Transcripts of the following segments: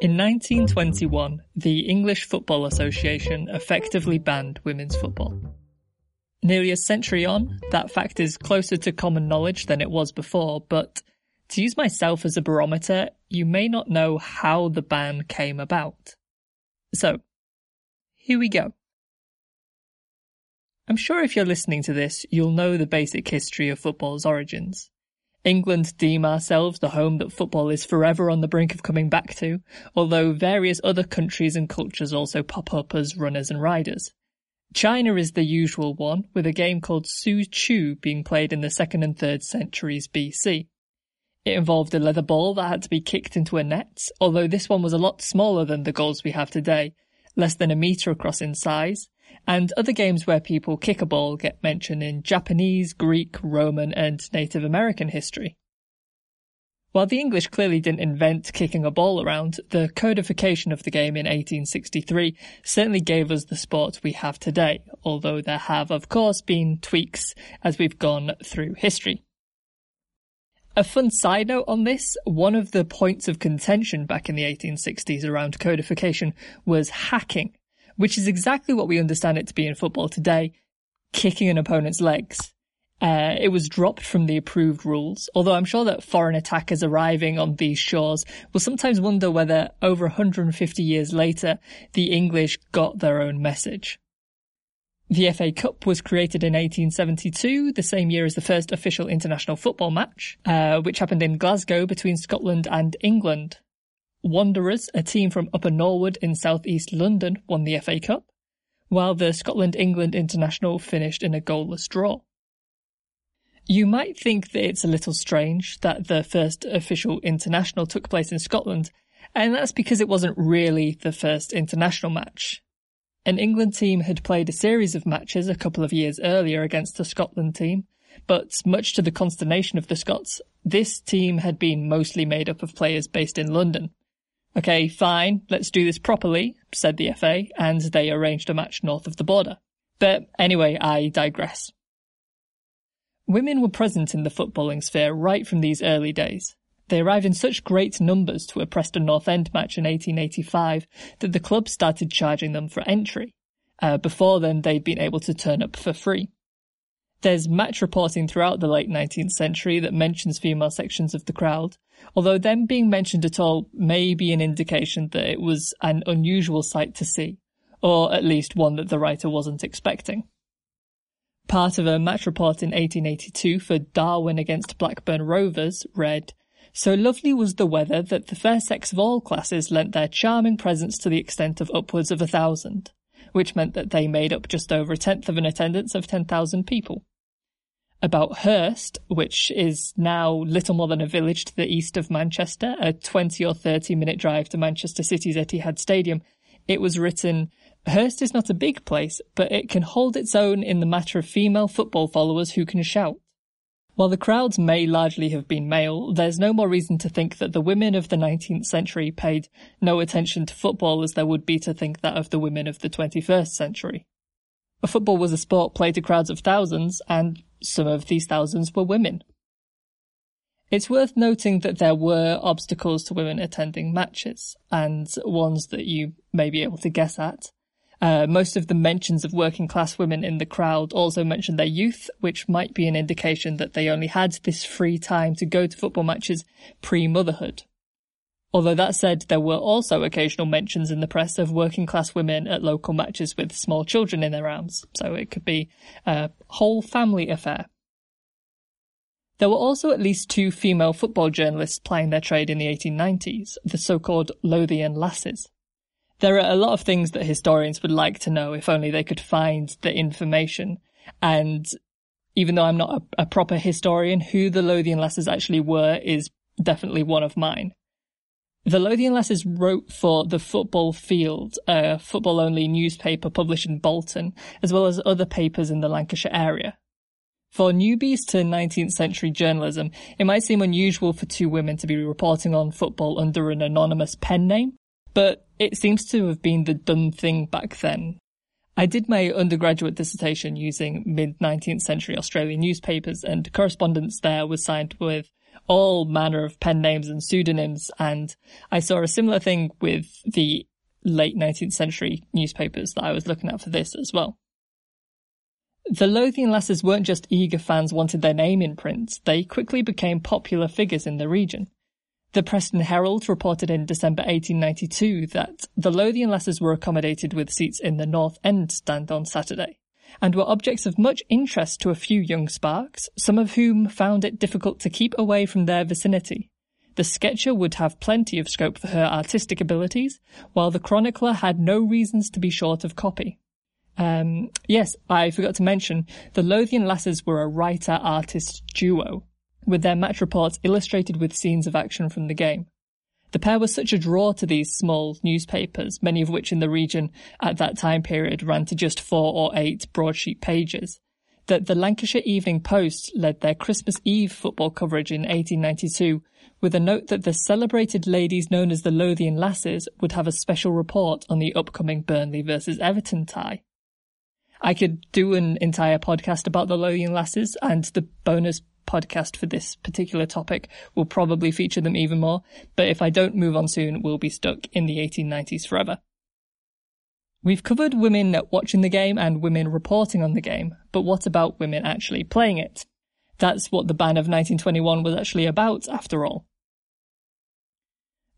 In 1921, the English Football Association effectively banned women's football. Nearly a century on, that fact is closer to common knowledge than it was before, but to use myself as a barometer, you may not know how the ban came about. So, here we go. I'm sure if you're listening to this, you'll know the basic history of football's origins. England deem ourselves the home that football is forever on the brink of coming back to, although various other countries and cultures also pop up as runners and riders. China is the usual one, with a game called Tsu Chu being played in the 2nd and 3rd centuries BC. It involved a leather ball that had to be kicked into a net, although this one was a lot smaller than the goals we have today, less than a metre across in size, and other games where people kick a ball get mentioned in Japanese, Greek, Roman, and Native American history. While the English clearly didn't invent kicking a ball around, the codification of the game in 1863 certainly gave us the sport we have today, although there have, of course, been tweaks as we've gone through history. A fun side note on this, one of the points of contention back in the 1860s around codification was hacking, which is exactly what we understand it to be in football today, kicking an opponent's legs. Uh, it was dropped from the approved rules, although I'm sure that foreign attackers arriving on these shores will sometimes wonder whether over 150 years later, the English got their own message. The FA Cup was created in 1872, the same year as the first official international football match, uh, which happened in Glasgow between Scotland and England. Wanderers, a team from Upper Norwood in southeast London, won the FA Cup, while the Scotland-England international finished in a goalless draw. You might think that it's a little strange that the first official international took place in Scotland, and that's because it wasn't really the first international match. An England team had played a series of matches a couple of years earlier against the Scotland team, but much to the consternation of the Scots, this team had been mostly made up of players based in London. Okay, fine, let's do this properly, said the FA, and they arranged a match north of the border. But anyway, I digress. Women were present in the footballing sphere right from these early days. They arrived in such great numbers to a Preston North End match in 1885 that the club started charging them for entry. Uh, before then, they'd been able to turn up for free. There's match reporting throughout the late 19th century that mentions female sections of the crowd, although them being mentioned at all may be an indication that it was an unusual sight to see, or at least one that the writer wasn't expecting. Part of a match report in 1882 for Darwen against Blackburn Rovers read, So lovely was the weather that the fair sex of all classes lent their charming presence to the extent of upwards of a thousand, which meant that they made up just over a tenth of an attendance of 10,000 people. About Hurst, which is now little more than a village to the east of Manchester, a 20 or 30 minute drive to Manchester City's Etihad Stadium, it was written, Hurst is not a big place, but it can hold its own in the matter of female football followers who can shout. While the crowds may largely have been male, there's no more reason to think that the women of the 19th century paid no attention to football as there would be to think that of the women of the 21st century. Football was a sport played to crowds of thousands, and some of these thousands were women. It's worth noting that there were obstacles to women attending matches, and ones that you may be able to guess at. Uh, most of the mentions of working class women in the crowd also mention their youth, which might be an indication that they only had this free time to go to football matches pre-motherhood. Although that said, there were also occasional mentions in the press of working class women at local matches with small children in their arms, so it could be a whole family affair. There were also at least two female football journalists plying their trade in the 1890s, the so-called Lothian lasses. There are a lot of things that historians would like to know if only they could find the information. And even though I'm not a, a proper historian, who the Lothian lasses actually were is definitely one of mine. The Lothian Lasses wrote for The Football Field, a football only newspaper published in Bolton, as well as other papers in the Lancashire area. For newbies to 19th century journalism, it might seem unusual for two women to be reporting on football under an anonymous pen name, but it seems to have been the done thing back then. I did my undergraduate dissertation using mid 19th century Australian newspapers and correspondence there was signed with all manner of pen names and pseudonyms, and I saw a similar thing with the late 19th century newspapers that I was looking at for this as well. The Lothian Lasses weren't just eager fans wanted their name in print, they quickly became popular figures in the region. The Preston Herald reported in December 1892 that the Lothian Lasses were accommodated with seats in the North End stand on Saturday, and were objects of much interest to a few young sparks, some of whom found it difficult to keep away from their vicinity. The sketcher would have plenty of scope for her artistic abilities, while the chronicler had no reasons to be short of copy. Um, yes, I forgot to mention, the Lothian Lasses were a writer-artist duo, with their match reports illustrated with scenes of action from the game. The pair was such a draw to these small newspapers, many of which in the region at that time period ran to just four or eight broadsheet pages, that the Lancashire Evening Post led their Christmas Eve football coverage in 1892 with a note that the celebrated ladies known as the Lothian Lasses would have a special report on the upcoming Burnley versus Everton tie. I could do an entire podcast about the Lothian Lasses and the bonus podcast for this particular topic will probably feature them even more, but if I don't move on soon, we'll be stuck in the 1890s forever. We've covered women watching the game and women reporting on the game, but what about women actually playing it? That's what the ban of 1921 was actually about, after all.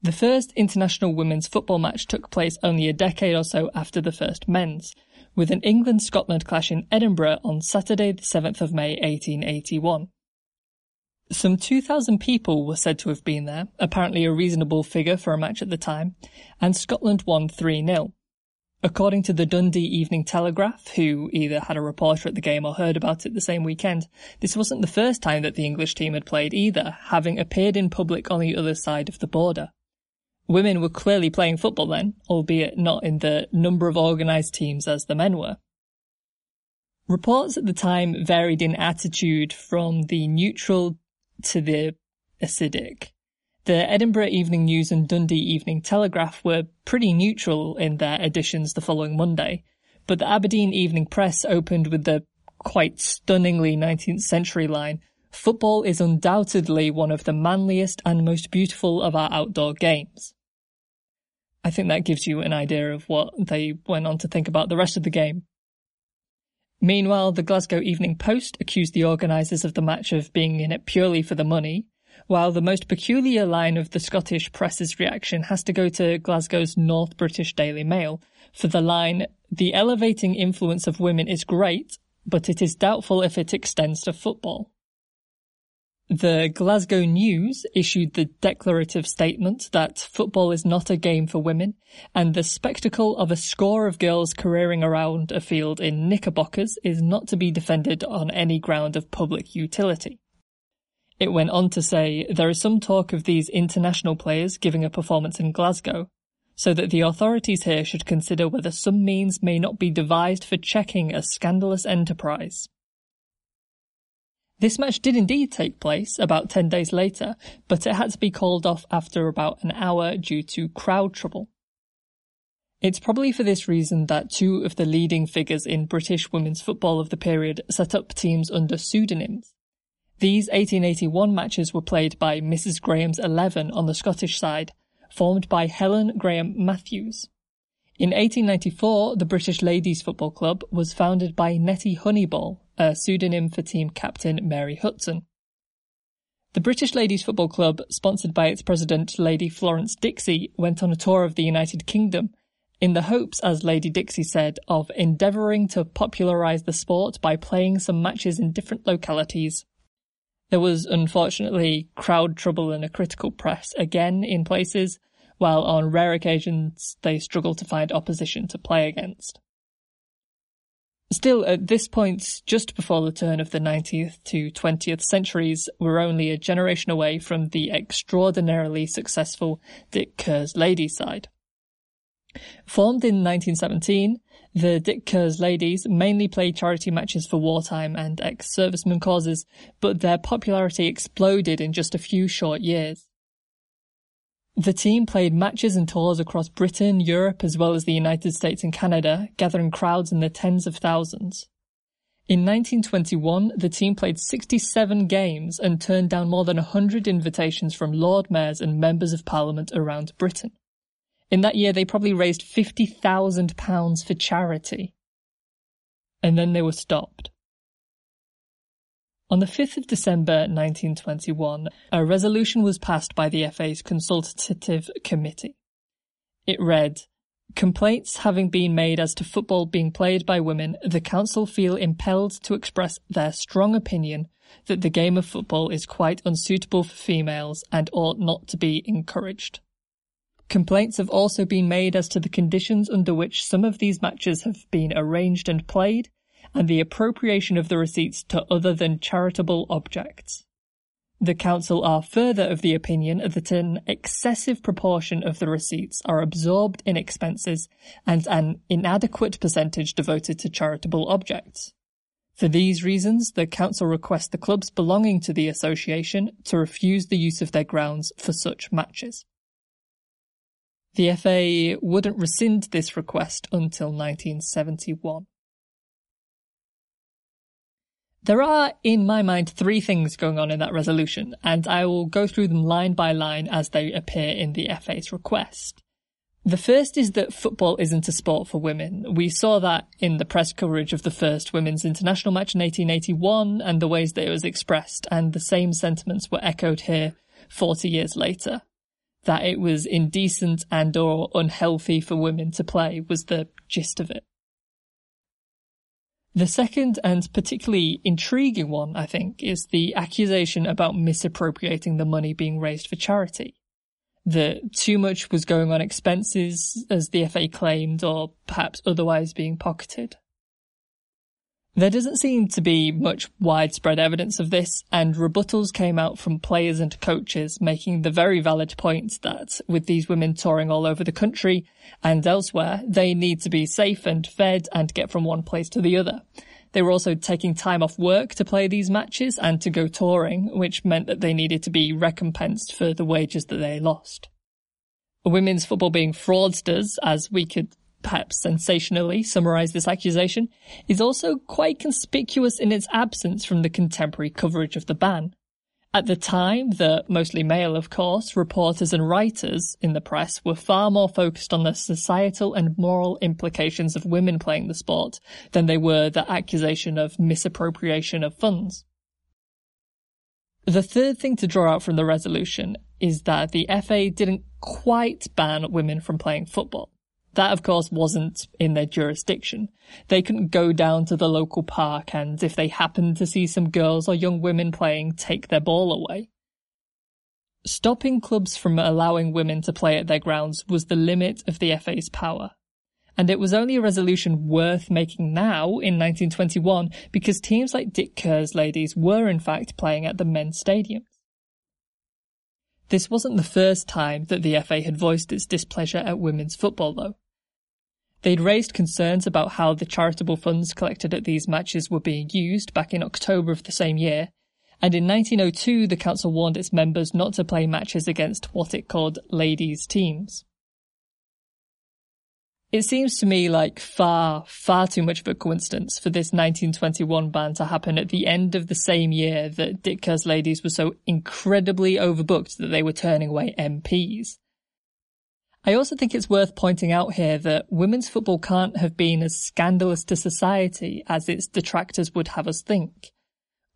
The first international women's football match took place only a decade or so after the first men's, with an England-Scotland clash in Edinburgh on Saturday the 7th of May 1881. Some 2,000 people were said to have been there, apparently a reasonable figure for a match at the time, and Scotland won 3-0. According to the Dundee Evening Telegraph, who either had a reporter at the game or heard about it the same weekend, this wasn't the first time that the English team had played either, having appeared in public on the other side of the border. Women were clearly playing football then, albeit not in the number of organised teams as the men were. Reports at the time varied in attitude from the neutral to the acidic. The Edinburgh Evening News and Dundee Evening Telegraph were pretty neutral in their editions the following Monday, but the Aberdeen Evening Press opened with the quite stunningly 19th century line, Football is undoubtedly one of the manliest and most beautiful of our outdoor games. I think that gives you an idea of what they went on to think about the rest of the game. Meanwhile, the Glasgow Evening Post accused the organisers of the match of being in it purely for the money, while the most peculiar line of the Scottish press's reaction has to go to Glasgow's North British Daily Mail for the line, the elevating influence of women is great, but it is doubtful if it extends to football. The Glasgow News issued the declarative statement that football is not a game for women, and the spectacle of a score of girls careering around a field in knickerbockers is not to be defended on any ground of public utility. It went on to say, there is some talk of these international players giving a performance in Glasgow, so that the authorities here should consider whether some means may not be devised for checking a scandalous enterprise. This match did indeed take place about 10 days later, but it had to be called off after about an hour due to crowd trouble. It's probably for this reason that two of the leading figures in British women's football of the period set up teams under pseudonyms. These 1881 matches were played by Mrs. Graham's 11 on the Scottish side, formed by Helen Graham Matthews. In 1894, the British Ladies Football Club was founded by Nettie Honeyball, a pseudonym for team captain Mary Hudson. The British Ladies Football Club, sponsored by its president Lady Florence Dixie, went on a tour of the United Kingdom in the hopes, as Lady Dixie said, of endeavouring to popularise the sport by playing some matches in different localities. There was unfortunately crowd trouble and a critical press again in places, while on rare occasions they struggled to find opposition to play against. Still, at this point, just before the turn of the 19th to 20th centuries, we're only a generation away from the extraordinarily successful Dick Kerr's Ladies side. Formed in 1917, the Dick Kerr's Ladies mainly played charity matches for wartime and ex-servicemen causes, but their popularity exploded in just a few short years. The team played matches and tours across Britain, Europe, as well as the United States and Canada, gathering crowds in the tens of thousands. In 1921, the team played 67 games and turned down more than 100 invitations from Lord Mayors and members of Parliament around Britain. In that year, they probably raised £50,000 for charity. And then they were stopped. On the 5th of December 1921, a resolution was passed by the FA's consultative committee. It read, Complaints having been made as to football being played by women, the Council feel impelled to express their strong opinion that the game of football is quite unsuitable for females and ought not to be encouraged. Complaints have also been made as to the conditions under which some of these matches have been arranged and played, and the appropriation of the receipts to other than charitable objects. The Council are further of the opinion that an excessive proportion of the receipts are absorbed in expenses and an inadequate percentage devoted to charitable objects. For these reasons, the Council requests the clubs belonging to the association to refuse the use of their grounds for such matches. The FA wouldn't rescind this request until 1971. There are, in my mind, three things going on in that resolution, and I will go through them line by line as they appear in the FA's request. The first is that football isn't a sport for women. We saw that in the press coverage of the first women's international match in 1881 and the ways that it was expressed, and the same sentiments were echoed here 40 years later. That it was indecent and or unhealthy for women to play was the gist of it. The second and particularly intriguing one, I think, is the accusation about misappropriating the money being raised for charity. That too much was going on expenses, as the FA claimed, or perhaps otherwise being pocketed. There doesn't seem to be much widespread evidence of this, and rebuttals came out from players and coaches making the very valid point that with these women touring all over the country and elsewhere, they need to be safe and fed and get from one place to the other. They were also taking time off work to play these matches and to go touring, which meant that they needed to be recompensed for the wages that they lost. Women's football being fraudsters, as we could perhaps sensationally summarize this accusation, is also quite conspicuous in its absence from the contemporary coverage of the ban. At the time, the mostly male, of course, reporters and writers in the press were far more focused on the societal and moral implications of women playing the sport than they were the accusation of misappropriation of funds. The third thing to draw out from the resolution is that the FA didn't quite ban women from playing football. That, of course, wasn't in their jurisdiction. They couldn't go down to the local park and, if they happened to see some girls or young women playing, take their ball away. Stopping clubs from allowing women to play at their grounds was the limit of the FA's power. And it was only a resolution worth making now in 1921 because teams like Dick Kerr's ladies were in fact playing at the men's stadiums. This wasn't the first time that the FA had voiced its displeasure at women's football though. They'd raised concerns about how the charitable funds collected at these matches were being used back in October of the same year, and in 1902 the council warned its members not to play matches against what it called ladies' teams. It seems to me like far, far too much of a coincidence for this 1921 ban to happen at the end of the same year that Kerr's ladies were so incredibly overbooked that they were turning away MPs. I also think it's worth pointing out here that women's football can't have been as scandalous to society as its detractors would have us think.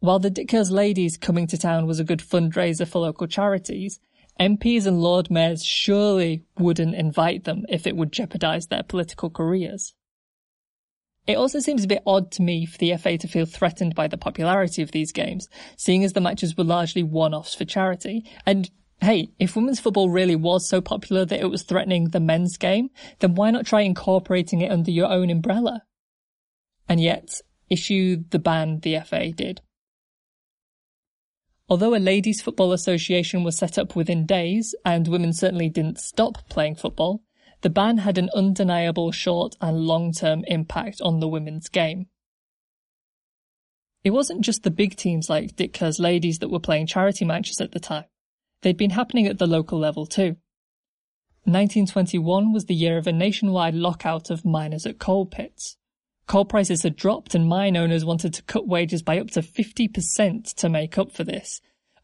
While the Dick Kerr's Ladies coming to town was a good fundraiser for local charities, MPs and Lord Mayors surely wouldn't invite them if it would jeopardise their political careers. It also seems a bit odd to me for the FA to feel threatened by the popularity of these games, seeing as the matches were largely one-offs for charity, and hey, if women's football really was so popular that it was threatening the men's game, then why not try incorporating it under your own umbrella? And yet, issue the ban the FA did. Although a ladies' football association was set up within days, and women certainly didn't stop playing football, the ban had an undeniable short and long-term impact on the women's game. It wasn't just the big teams like Kerr's ladies that were playing charity matches at the time. They'd been happening at the local level too. 1921 was the year of a nationwide lockout of miners at coal pits. Coal prices had dropped and mine owners wanted to cut wages by up to 50% to make up for this.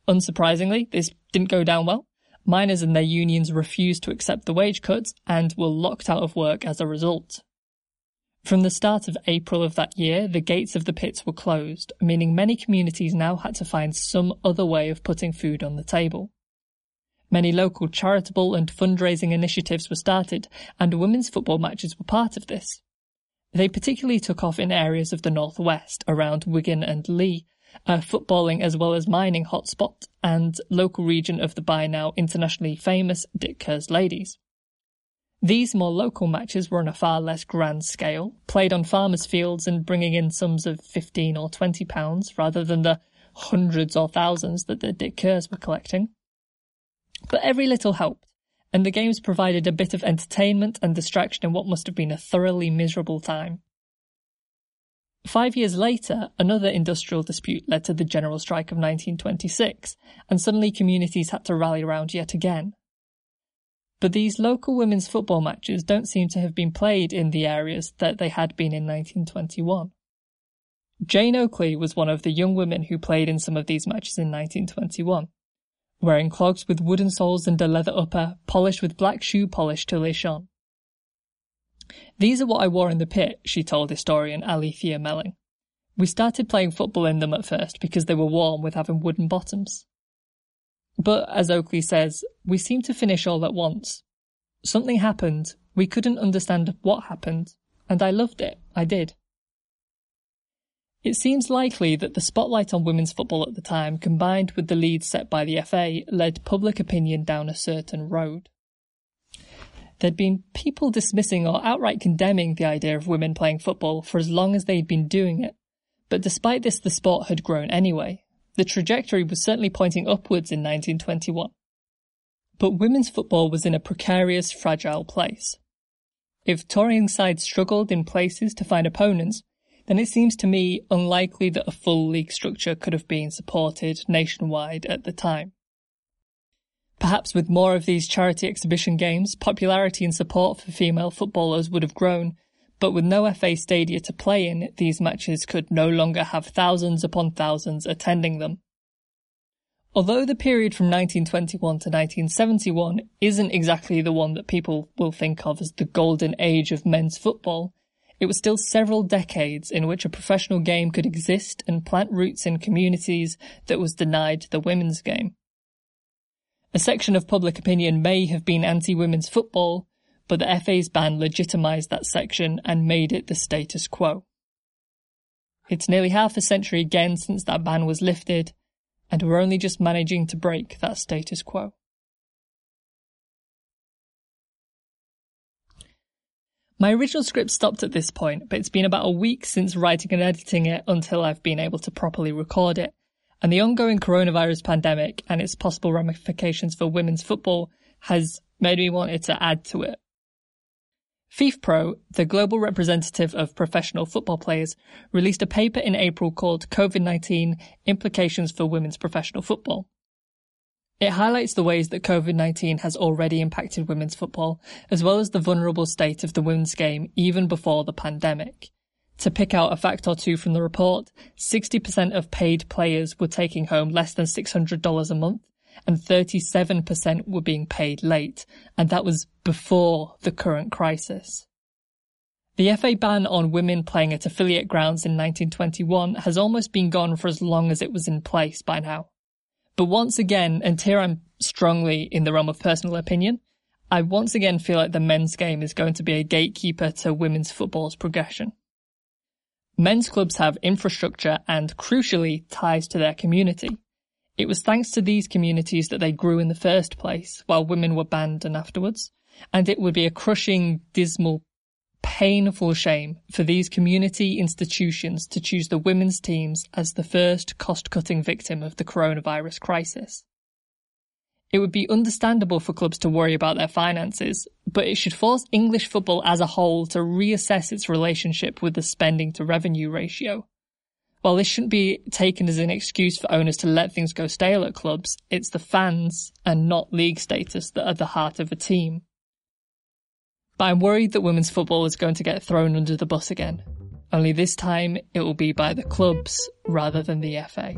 Unsurprisingly, this didn't go down well. Miners and their unions refused to accept the wage cuts and were locked out of work as a result. From the start of April of that year, the gates of the pits were closed, meaning many communities now had to find some other way of putting food on the table. Many local charitable and fundraising initiatives were started, and women's football matches were part of this. They particularly took off in areas of the northwest, around Wigan and Leigh, a footballing as well as mining hotspot, and local region of the by now internationally famous Dick Kerr's Ladies. These more local matches were on a far less grand scale, played on farmers' fields and bringing in sums of 15 or 20 pounds rather than the hundreds or thousands that the Dick Kerrs were collecting. But every little helped, and the games provided a bit of entertainment and distraction in what must have been a thoroughly miserable time. Five years later, another industrial dispute led to the general strike of 1926, and suddenly communities had to rally around yet again. But these local women's football matches don't seem to have been played in the areas that they had been in 1921. Jane Oakley was one of the young women who played in some of these matches in 1921, wearing clogs with wooden soles and a leather upper, polished with black shoe polish till they shone. These are what I wore in the pit, she told historian Alethea Melling. We started playing football in them at first because they were warm with having wooden bottoms. But, as Oakley says, we seemed to finish all at once. Something happened, we couldn't understand what happened, and I loved it, I did. It seems likely that the spotlight on women's football at the time, combined with the lead set by the FA, led public opinion down a certain road. There'd been people dismissing or outright condemning the idea of women playing football for as long as they'd been doing it, but despite this the sport had grown anyway, the trajectory was certainly pointing upwards in 1921. But women's football was in a precarious, fragile place. If touring sides struggled in places to find opponents, then it seems to me unlikely that a full league structure could have been supported nationwide at the time. Perhaps with more of these charity exhibition games, popularity and support for female footballers would have grown, but with no FA stadia to play in, these matches could no longer have thousands upon thousands attending them. Although the period from 1921 to 1971 isn't exactly the one that people will think of as the golden age of men's football, it was still several decades in which a professional game could exist and plant roots in communities that was denied the women's game. A section of public opinion may have been anti-women's football, but the FA's ban legitimised that section and made it the status quo. It's nearly half a century again since that ban was lifted, and we're only just managing to break that status quo. My original script stopped at this point, but it's been about a week since writing and editing it until I've been able to properly record it. And the ongoing coronavirus pandemic and its possible ramifications for women's football has made me want to add to it. FIFPro, the global representative of professional football players, released a paper in April called COVID-19 Implications for Women's Professional Football. It highlights the ways that COVID-19 has already impacted women's football, as well as the vulnerable state of the women's game even before the pandemic. To pick out a fact or two from the report, 60% of paid players were taking home less than $600 a month, and 37% were being paid late, and that was before the current crisis. The FA ban on women playing at affiliate grounds in 1921 has almost been gone for as long as it was in place by now. But once again, and here I'm strongly in the realm of personal opinion, I once again feel like the men's game is going to be a gatekeeper to women's football's progression. Men's clubs have infrastructure and, crucially, ties to their community. It was thanks to these communities that they grew in the first place, while women were banned and afterwards. And it would be a crushing, dismal, painful shame for these community institutions to choose the women's teams as the first cost-cutting victim of the coronavirus crisis. It would be understandable for clubs to worry about their finances, but it should force English football as a whole to reassess its relationship with the spending to revenue ratio. While this shouldn't be taken as an excuse for owners to let things go stale at clubs, it's the fans and not league status that are the heart of a team but I'm worried that women's football is going to get thrown under the bus again. Only this time it will be by the clubs rather than the FA.